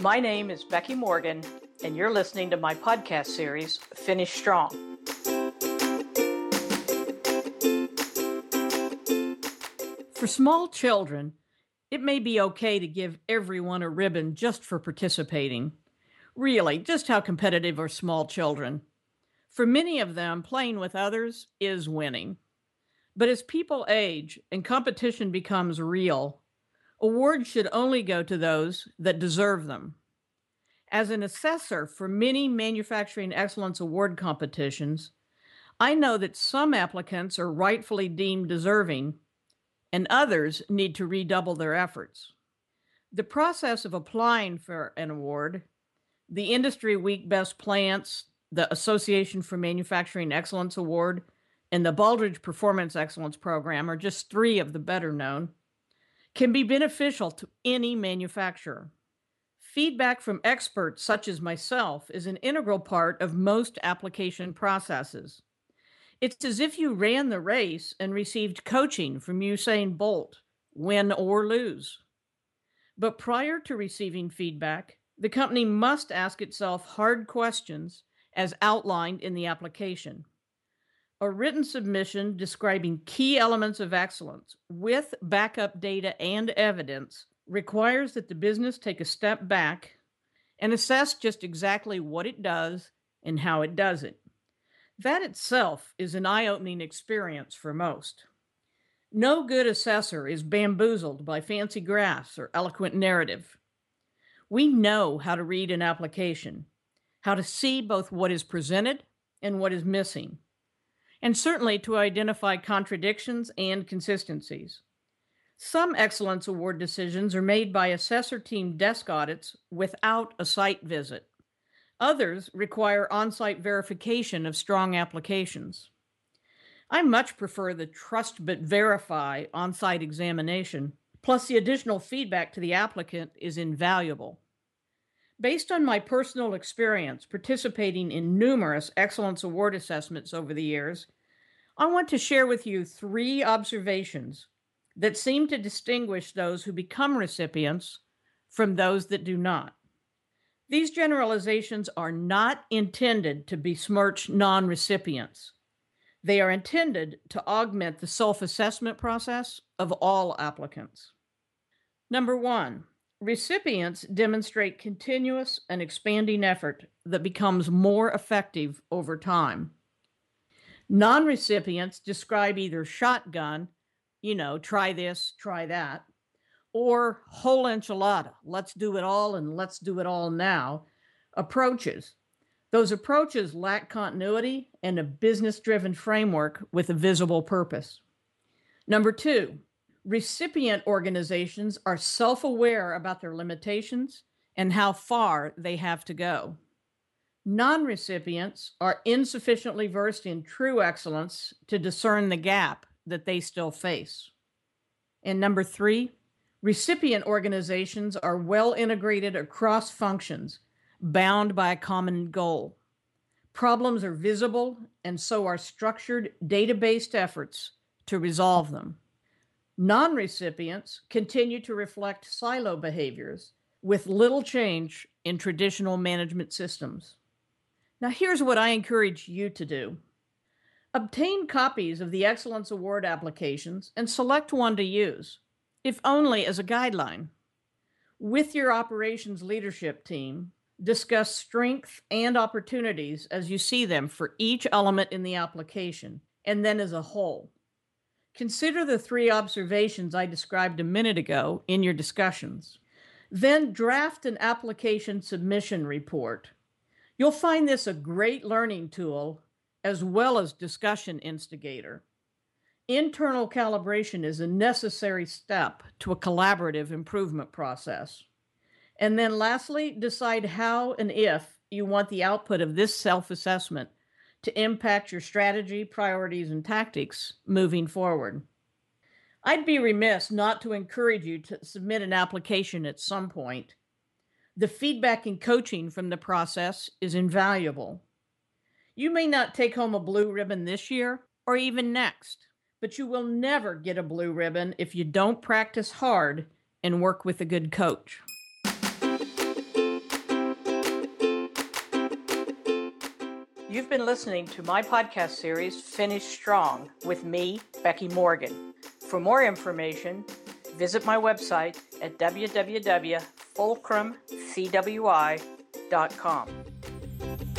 My name is Becky Morgan, and you're listening to my podcast series, Finish Strong. For small children, it may be okay to give everyone a ribbon just for participating. Really, just how competitive are small children? For many of them, playing with others is winning. But as people age and competition becomes real, awards should only go to those that deserve them. As an assessor for many manufacturing excellence award competitions, I know that some applicants are rightfully deemed deserving and others need to redouble their efforts. The process of applying for an award, the Industry Week Best Plants, the Association for Manufacturing Excellence Award, and the Baldrige Performance Excellence Program are just three of the better known, can be beneficial to any manufacturer. Feedback from experts such as myself is an integral part of most application processes. It's as if you ran the race and received coaching from Usain Bolt, win or lose. But prior to receiving feedback, the company must ask itself hard questions as outlined in the application. A written submission describing key elements of excellence with backup data and evidence requires that the business take a step back and assess just exactly what it does and how it does it. That itself is an eye opening experience for most. No good assessor is bamboozled by fancy graphs or eloquent narrative. We know how to read an application, how to see both what is presented and what is missing, and certainly to identify contradictions and consistencies. Some Excellence Award decisions are made by assessor team desk audits without a site visit. Others require on site verification of strong applications. I much prefer the trust but verify on site examination, plus, the additional feedback to the applicant is invaluable. Based on my personal experience participating in numerous Excellence Award assessments over the years, I want to share with you three observations that seem to distinguish those who become recipients from those that do not. These generalizations are not intended to besmirch non recipients. They are intended to augment the self assessment process of all applicants. Number one, recipients demonstrate continuous and expanding effort that becomes more effective over time. Non recipients describe either shotgun you know, try this, try that, or whole enchilada, let's do it all and let's do it all now approaches. Those approaches lack continuity and a business driven framework with a visible purpose. Number two, recipient organizations are self aware about their limitations and how far they have to go. Non recipients are insufficiently versed in true excellence to discern the gap that they still face. And number three, recipient organizations are well integrated across functions, bound by a common goal. Problems are visible, and so are structured data based efforts to resolve them. Non recipients continue to reflect silo behaviors with little change in traditional management systems. Now, here's what I encourage you to do Obtain copies of the Excellence Award applications and select one to use, if only as a guideline. With your operations leadership team, discuss strengths and opportunities as you see them for each element in the application and then as a whole. Consider the three observations I described a minute ago in your discussions. Then draft an application submission report. You'll find this a great learning tool as well as discussion instigator. Internal calibration is a necessary step to a collaborative improvement process. And then lastly, decide how and if you want the output of this self assessment to impact your strategy, priorities, and tactics moving forward. I'd be remiss not to encourage you to submit an application at some point. The feedback and coaching from the process is invaluable. You may not take home a blue ribbon this year or even next, but you will never get a blue ribbon if you don't practice hard and work with a good coach. You've been listening to my podcast series, Finish Strong, with me, Becky Morgan. For more information, visit my website at www www.fulcrumcwi.com.